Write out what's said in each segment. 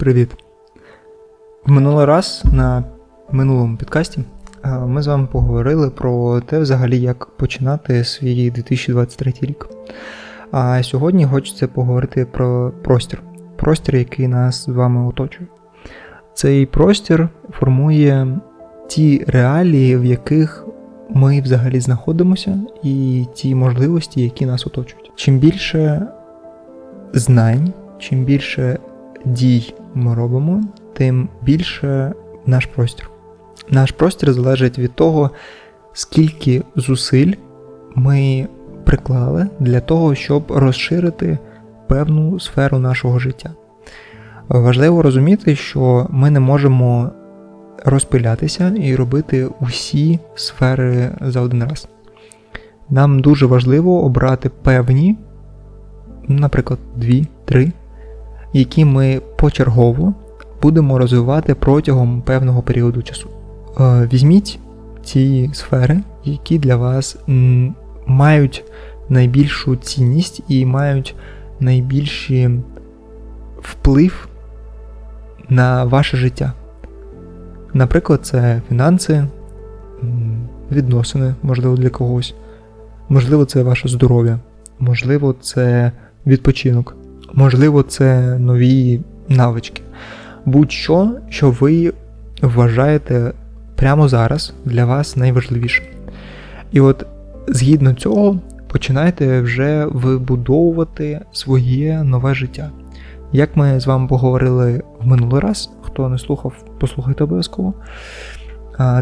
Привіт! В минулий раз на минулому підкасті е, ми з вами поговорили про те, взагалі, як починати свій 2023 рік. А сьогодні хочеться поговорити про простір. Простір, який нас з вами оточує. Цей простір формує ті реалії, в яких ми взагалі знаходимося, і ті можливості, які нас оточують. Чим більше знань, чим більше дій ми робимо, тим більше наш простір. Наш простір залежить від того, скільки зусиль ми приклали для того, щоб розширити певну сферу нашого життя. Важливо розуміти, що ми не можемо розпилятися і робити усі сфери за один раз. Нам дуже важливо обрати певні, наприклад, дві, три, які ми почергово будемо розвивати протягом певного періоду часу. Е, візьміть ті сфери, які для вас мають найбільшу цінність і мають найбільший вплив на ваше життя. Наприклад, це фінанси, відносини, можливо, для когось. Можливо, це ваше здоров'я, можливо, це відпочинок, можливо, це нові навички. Будь-що, що ви вважаєте прямо зараз для вас найважливіше. І от згідно цього, починайте вже вибудовувати своє нове життя. Як ми з вами поговорили в минулий раз, хто не слухав, послухайте обов'язково.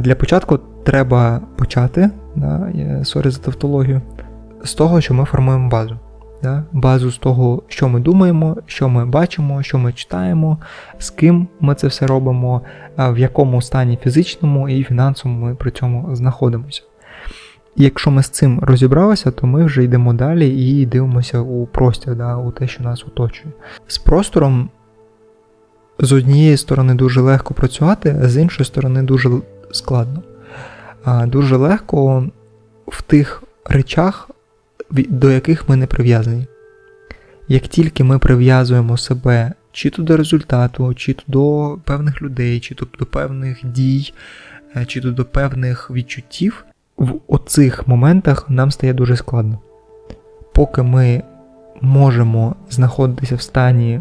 Для початку треба почати, да, sorry за тавтологію, з того, що ми формуємо базу. Да? Базу з того, що ми думаємо, що ми бачимо, що ми читаємо, з ким ми це все робимо, в якому стані фізичному і фінансовому ми при цьому знаходимося. І якщо ми з цим розібралися, то ми вже йдемо далі і дивимося у простір, да, у те, що нас оточує. З простором з однієї сторони дуже легко працювати, а з іншої сторони дуже складно. Дуже легко в тих речах, до яких ми не прив'язані. Як тільки ми прив'язуємо себе чи то до результату, чи то до певних людей, чи то до певних дій, е, чи то до певних відчуттів, в оцих моментах нам стає дуже складно. Поки ми можемо знаходитися в стані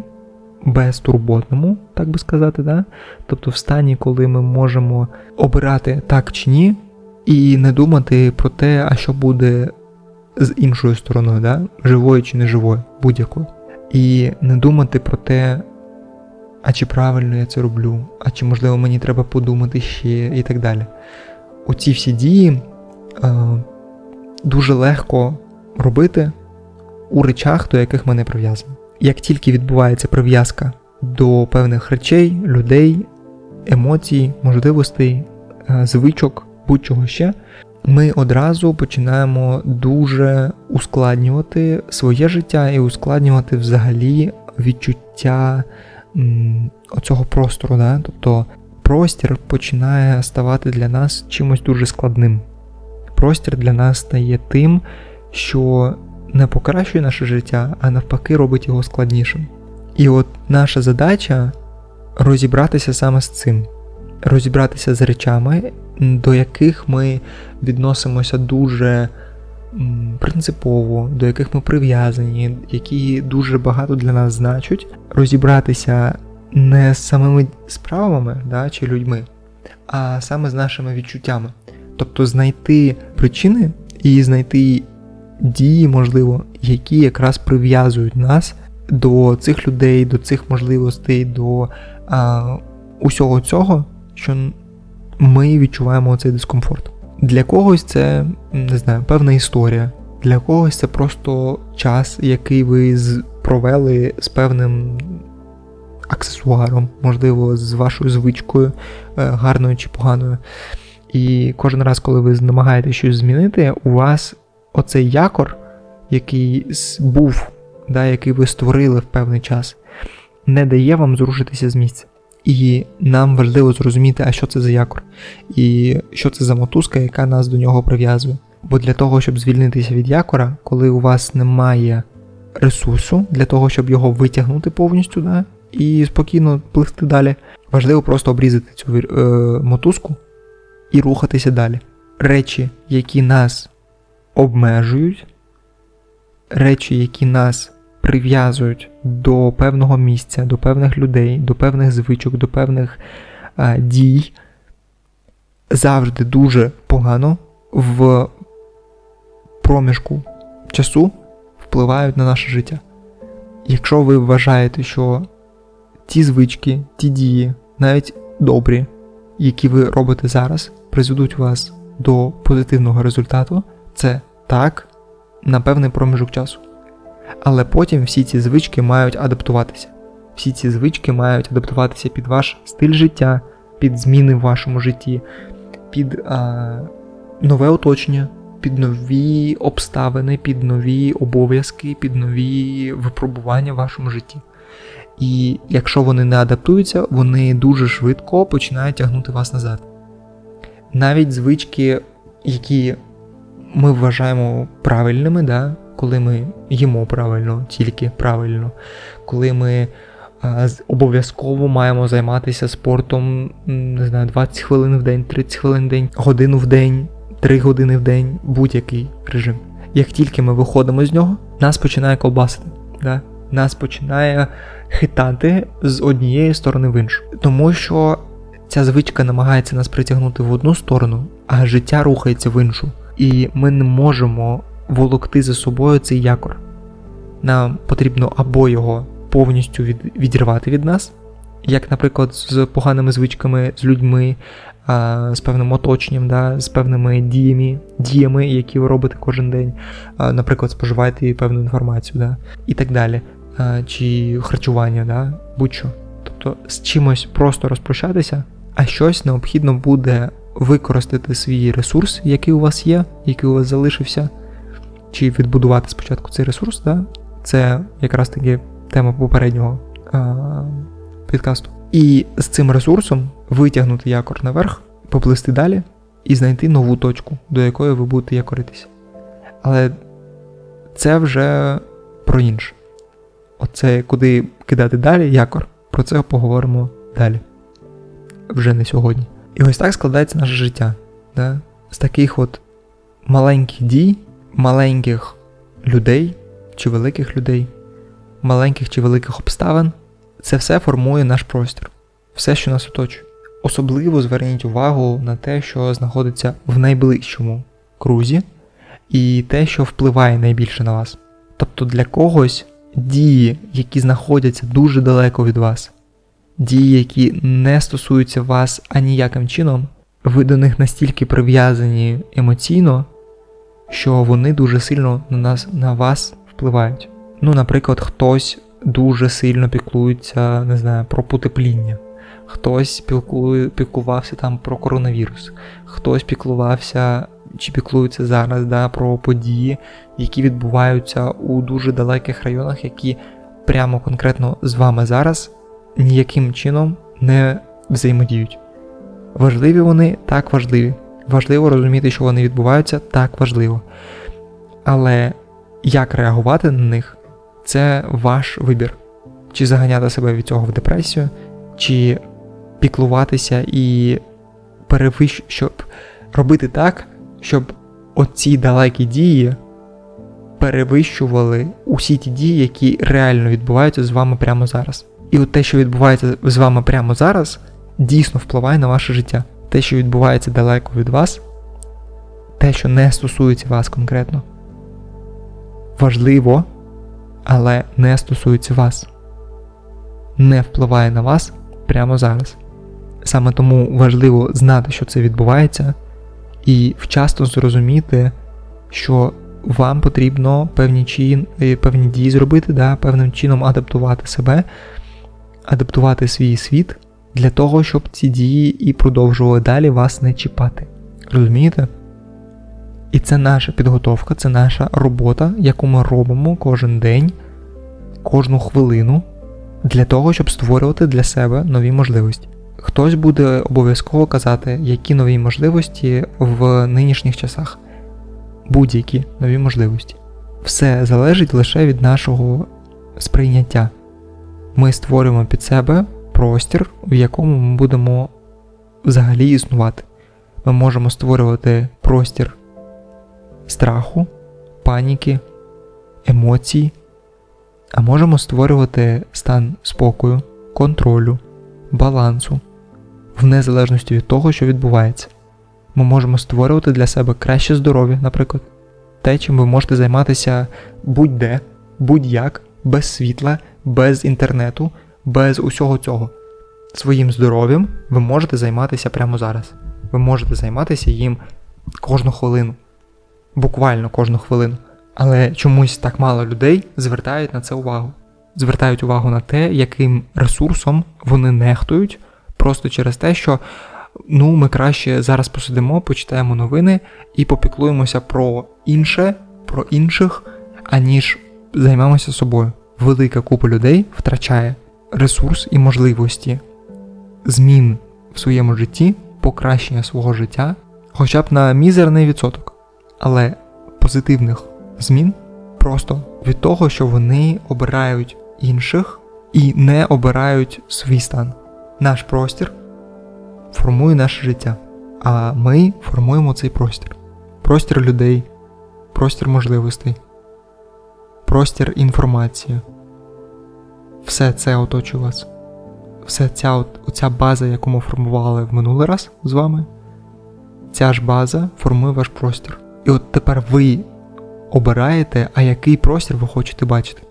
безтурботному, так би сказати, да? тобто в стані, коли ми можемо обирати так чи ні, і не думати про те, а що буде з іншою стороною, да? живою чи не живою, будь-якою. І не думати про те, а чи правильно я це роблю, а чи можливо мені треба подумати ще і так далі. Оці всі дії е, дуже легко робити у речах, до яких ми не прив'язані. Як тільки відбувається прив'язка до певних речей, людей, емоцій, можливостей, е, звичок, будь-чого ще, ми одразу починаємо дуже ускладнювати своє життя і ускладнювати взагалі відчуття оцього простору. Да? Тобто простір починає ставати для нас чимось дуже складним. Простір для нас стає тим, що не покращує наше життя, а навпаки, робить його складнішим. І от наша задача розібратися саме з цим, розібратися з речами, до яких ми відносимося дуже принципово, до яких ми прив'язані, які дуже багато для нас значать, розібратися не з самими справами да, чи людьми, а саме з нашими відчуттями. Тобто знайти причини і знайти дії, можливо, які якраз прив'язують нас до цих людей, до цих можливостей, до а, усього цього, що ми відчуваємо цей дискомфорт. Для когось це не знаю, певна історія, для когось це просто час, який ви провели з певним аксесуаром, можливо, з вашою звичкою, е, гарною чи поганою. І кожен раз, коли ви намагаєтесь щось змінити, у вас оцей якор, який був, да, який ви створили в певний час, не дає вам зрушитися з місця. І нам важливо зрозуміти, а що це за якор, і що це за мотузка, яка нас до нього прив'язує. Бо для того, щоб звільнитися від якора, коли у вас немає ресурсу для того, щоб його витягнути повністю, да, і спокійно пливти далі. Важливо просто обрізати цю е, мотузку і рухатися далі. Речі, які нас обмежують, речі, які нас прив'язують до певного місця, до певних людей, до певних звичок, до певних а, дій, завжди дуже погано в проміжку часу впливають на наше життя. Якщо ви вважаєте, що ті звички, ті дії, навіть добрі, які ви робите зараз, призведуть вас до позитивного результату, це так на певний проміжок часу. Але потім всі ці звички мають адаптуватися. Всі ці звички мають адаптуватися під ваш стиль життя, під зміни в вашому житті, під а, нове оточення, під нові обставини, під нові обов'язки, під нові випробування в вашому житті. І якщо вони не адаптуються, вони дуже швидко починають тягнути вас назад. Навіть звички, які ми вважаємо правильними, да, коли ми їмо правильно, тільки правильно, коли ми обов'язково маємо займатися спортом не знаю, 20 хвилин в день, 30 хвилин в день, годину в день, 3 години в день, будь-який режим. Як тільки ми виходимо з нього, нас починає колбасити. Да? Нас починає хитати з однієї сторони в іншу. Тому що ця звичка намагається нас притягнути в одну сторону, а життя рухається в іншу. І ми не можемо волокти за собою цей якор. Нам потрібно або його повністю від, відірвати від нас, як, наприклад, з поганими звичками, з людьми, а, з певним оточенням, да, з певними діями, діями, які ви робите кожен день, а, наприклад, споживаєте певну інформацію, да, і так далі, а, чи харчування, да, будь-що. Тобто з чимось просто розпрощатися, а щось необхідно буде використати свій ресурс, який у вас є, який у вас залишився, чи відбудувати спочатку цей ресурс, да? це якраз таки тема попереднього а, підкасту. І з цим ресурсом витягнути якор наверх, поплисти далі і знайти нову точку, до якої ви будете якоритися. Але це вже про інше. Оце куди кидати далі якор, про це поговоримо далі. Вже не сьогодні. І ось так складається наше життя. Да? З таких от маленьких дій, маленьких людей чи великих людей, маленьких чи великих обставин, це все формує наш простір, все, що нас оточує. Особливо зверніть увагу на те, що знаходиться в найближчому крузі, і те, що впливає найбільше на вас. Тобто для когось дії, які знаходяться дуже далеко від вас, дії, які не стосуються вас аніяким чином, ви до них настільки прив'язані емоційно, що вони дуже сильно на нас, на вас впливають. Ну, наприклад, хтось дуже сильно піклується, не знаю, про потепління. Хтось піклує, піклувався там про коронавірус, хтось піклувався чи піклується зараз да, про події, які відбуваються у дуже далеких районах, які прямо конкретно з вами зараз ніяким чином не взаємодіють. Важливі вони так важливі. Важливо розуміти, що вони відбуваються так важливо. Але як реагувати на них це ваш вибір. Чи заганяти себе від цього в депресію, чи піклуватися і перевищ... щоб робити так, щоб оці далекі дії перевищували усі ті дії, які реально відбуваються з вами прямо зараз. І от те, що відбувається з вами прямо зараз, дійсно впливає на ваше життя. Те, що відбувається далеко від вас, те, що не стосується вас конкретно, важливо, але не стосується вас, не впливає на вас прямо зараз. Саме тому важливо знати, що це відбувається, і вчасно зрозуміти, що вам потрібно певні чин, е, певні дії зробити, да, певним чином адаптувати себе адаптувати свій світ для того, щоб ці дії і продовжували далі вас не чіпати. Розумієте? І це наша підготовка, це наша робота, яку ми робимо кожен день, кожну хвилину для того, щоб створювати для себе нові можливості. Хтось буде обов'язково казати, які нові можливості в нинішніх часах. Будь-які нові можливості. Все залежить лише від нашого сприйняття ми створюємо під себе простір, в якому ми будемо взагалі існувати. Ми можемо створювати простір страху, паніки, емоцій, а можемо створювати стан спокою, контролю, балансу, в незалежності від того, що відбувається. Ми можемо створювати для себе краще здоров'я, наприклад, те, чим ви можете займатися будь-де, будь-як, без світла, без інтернету, без усього цього. Своїм здоров'ям ви можете займатися прямо зараз. Ви можете займатися їм кожну хвилину, буквально кожну хвилину. Але чомусь так мало людей звертають на це увагу. Звертають увагу на те, яким ресурсом вони нехтують, просто через те, що ну, ми краще зараз посидимо, почитаємо новини і попіклуємося про інше, про інших, аніж займемося собою. Велика купа людей втрачає ресурс і можливості змін в своєму житті, покращення свого життя, хоча б на мізерний відсоток, але позитивних змін просто від того, що вони обирають інших і не обирають свій стан. Наш простір формує наше життя, а ми формуємо цей простір. Простір людей, простір можливостей, простір інформації. Все це оточує вас. Все ця от, оця база, яку ми формували в минулий раз з вами, ця ж база формує ваш простір. І от тепер ви обираєте, а який простір ви хочете бачити.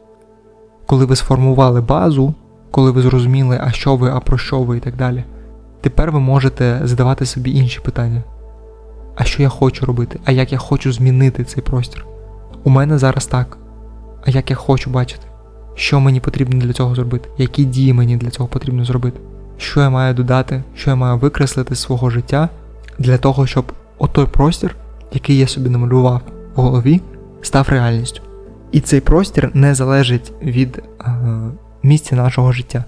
Коли ви сформували базу, коли ви зрозуміли, а що ви, а про що ви і так далі, тепер ви можете задавати собі інші питання. А що я хочу робити? А як я хочу змінити цей простір? У мене зараз так. А як я хочу бачити? Що мені потрібно для цього зробити? Які дії мені для цього потрібно зробити? Що я маю додати, що я маю викреслити з свого життя для того, щоб отой простір, який я собі намалював в голові, став реальністю. І цей простір не залежить від е, місця нашого життя.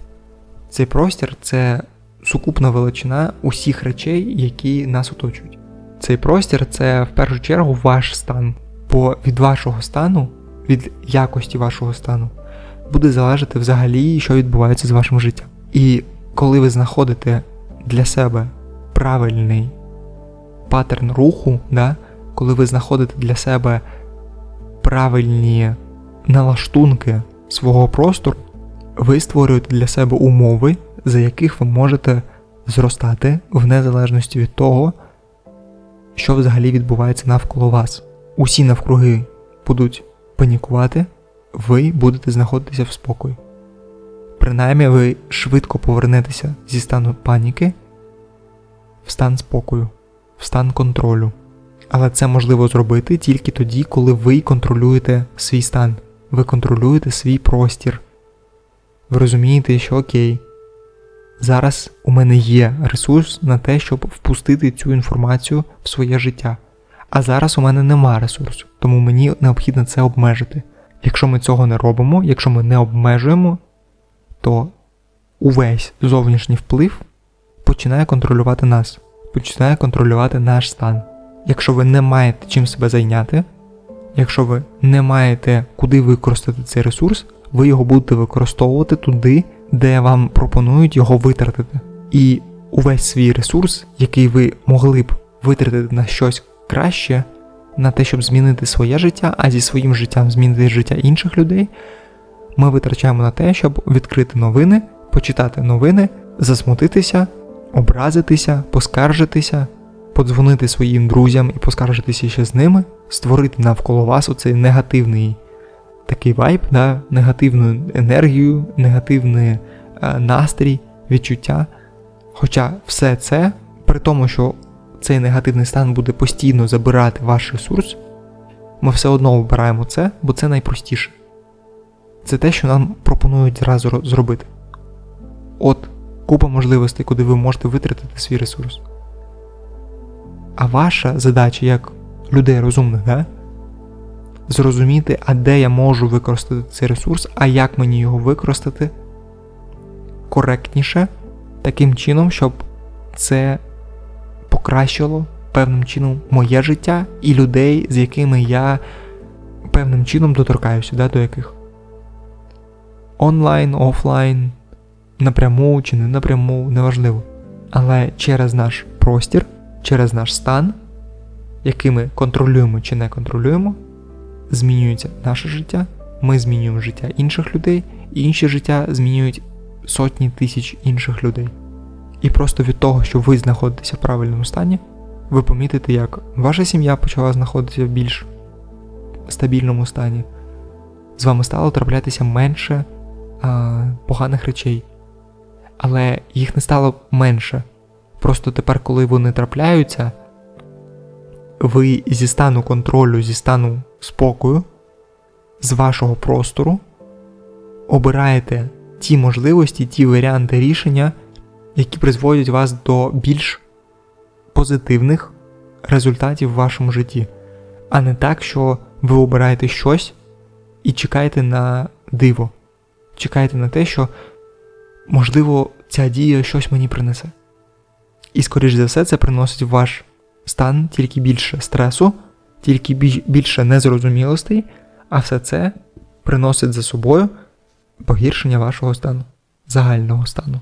Цей простір це сукупна величина усіх речей, які нас оточують. Цей простір це в першу чергу ваш стан. Бо від вашого стану, від якості вашого стану, буде залежати взагалі, що відбувається з вашим життям. І коли ви знаходите для себе правильний паттерн руху, да, коли ви знаходите для себе правильні налаштунки свого простору, ви створюєте для себе умови, за яких ви можете зростати в незалежності від того, що взагалі відбувається навколо вас. Усі навкруги будуть панікувати, ви будете знаходитися в спокої. Принаймні ви швидко повернетеся зі стану паніки в стан спокою, в стан контролю. Але це можливо зробити тільки тоді, коли ви контролюєте свій стан, ви контролюєте свій простір. Ви розумієте, що окей, зараз у мене є ресурс на те, щоб впустити цю інформацію в своє життя. А зараз у мене нема ресурсу, тому мені необхідно це обмежити. Якщо ми цього не робимо, якщо ми не обмежуємо, то увесь зовнішній вплив починає контролювати нас, починає контролювати наш стан. Якщо ви не маєте чим себе зайняти, якщо ви не маєте куди використати цей ресурс, ви його будете використовувати туди, де вам пропонують його витратити. І увесь свій ресурс, який ви могли б витратити на щось краще, на те, щоб змінити своє життя, а зі своїм життям змінити життя інших людей, ми витрачаємо на те, щоб відкрити новини, почитати новини, засмутитися, образитися, поскаржитися, подзвонити своїм друзям і поскаржитися ще з ними, створити навколо вас оцей негативний такий вайб, да, негативну енергію, негативний е, настрій, відчуття. Хоча все це, при тому, що цей негативний стан буде постійно забирати ваш ресурс, ми все одно обираємо це, бо це найпростіше. Це те, що нам пропонують зразу зробити. От купа можливостей, куди ви можете витратити свій ресурс. А ваша задача як людей розумних, да? зрозуміти, а де я можу використати цей ресурс, а як мені його використати коректніше, таким чином, щоб це покращило певним чином моє життя і людей, з якими я певним чином доторкаюся, да, до яких. онлайн, офлайн, напряму чи не напряму, неважливо. Але через наш простір, через наш стан, який ми контролюємо чи не контролюємо, змінюється наше життя, ми змінюємо життя інших людей, і інші життя змінюють сотні тисяч інших людей. І просто від того, що ви знаходитеся в правильному стані, ви помітите, як ваша сім'я почала знаходитися в більш стабільному стані, з вами стало траплятися менше а, поганих речей. Але їх не стало менше. Просто тепер, коли вони трапляються, ви зі стану контролю, зі стану спокою, з вашого простору обираєте ті можливості, ті варіанти рішення, які призводять вас до більш позитивних результатів в вашому житті, а не так, що ви обираєте щось і чекаєте на диво, чекаєте на те, що, можливо, ця дія щось мені принесе. І, скоріш за все, це приносить ваш стан тільки більше стресу, тільки більше незрозумілостей, а все це приносить за собою погіршення вашого стану, загального стану,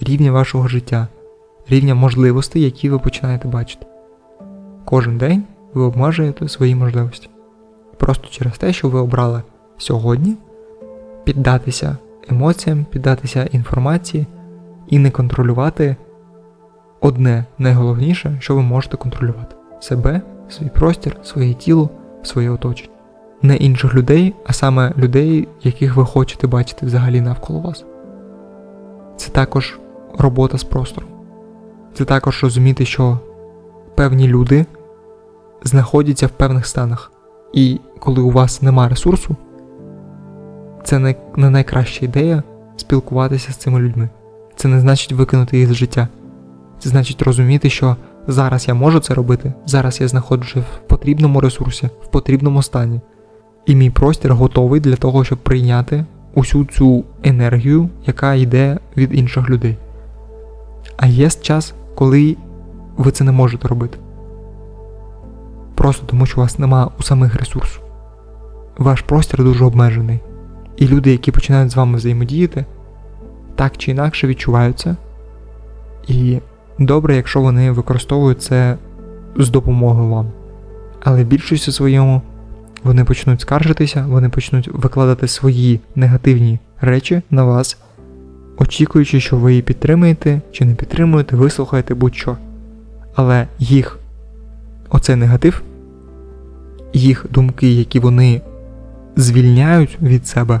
рівня вашого життя, рівня можливостей, які ви починаєте бачити. Кожен день ви обмежуєте свої можливості. Просто через те, що ви обрали сьогодні піддатися емоціям, піддатися інформації і не контролювати одне найголовніше, що ви можете контролювати себе, свій простір, своє тіло, своє оточення. Не інших людей, а саме людей, яких ви хочете бачити взагалі навколо вас. Це також робота з простором. Це також розуміти, що певні люди знаходяться в певних станах. І коли у вас нема ресурсу, це не, найкраща ідея спілкуватися з цими людьми. Це не значить викинути їх з життя. Це значить розуміти, що зараз я можу це робити, зараз я знаходжуся в потрібному ресурсі, в потрібному стані. І мій простір готовий для того, щоб прийняти усю цю енергію, яка йде від інших людей. А є час, коли ви це не можете робити. Просто тому, що у вас нема у самих ресурсу. Ваш простір дуже обмежений. І люди, які починають з вами взаємодіяти, так чи інакше відчуваються. І добре, якщо вони використовують це з допомогою вам. Але більшістю своєму вони почнуть скаржитися, вони почнуть викладати свої негативні речі на вас, очікуючи, що ви її підтримаєте чи не підтримуєте, вислухаєте будь-що. Але їх оцей негатив, їх думки, які вони звільняють від себе,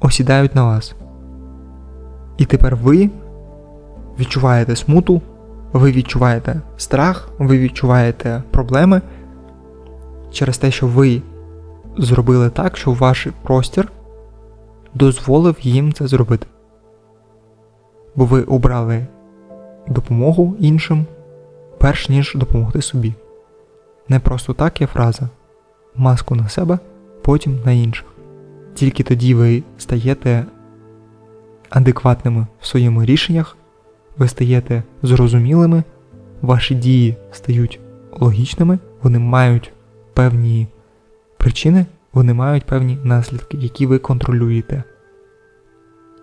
осідають на вас. І тепер ви відчуваєте смуту, ви відчуваєте страх, ви відчуваєте проблеми через те, що ви зробили так, що ваш простір дозволив їм це зробити. Бо ви обрали допомогу іншим, перш ніж допомогти собі. Не просто так є фраза маску на себе, потім на інших. Тільки тоді ви стаєте адекватними в своєму рішеннях, ви стаєте зрозумілими, ваші дії стають логічними, вони мають певні причини, вони мають певні наслідки, які ви контролюєте,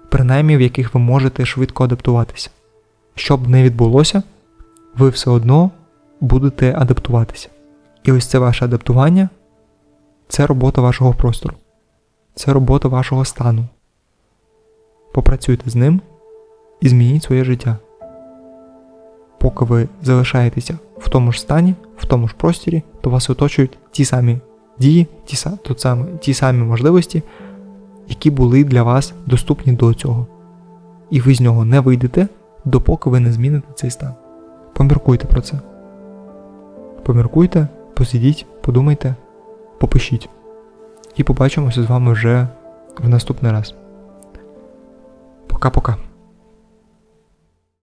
принаймні в яких ви можете швидко адаптуватися. Що б не відбулося, ви все одно будете адаптуватися. І ось це ваше адаптування це робота вашого простору, це робота вашого стану. Попрацюйте з ним і змініть своє життя. Поки ви залишаєтеся в тому ж стані, в тому ж просторі, то вас оточують ті самі дії, ті, то саме, ті самі можливості, які були для вас доступні до цього. І ви з нього не вийдете, допоки ви не зміните цей стан. Поміркуйте про це. Поміркуйте, посидіть, подумайте, попишіть. І побачимося з вами вже в наступний раз. Пока-пока.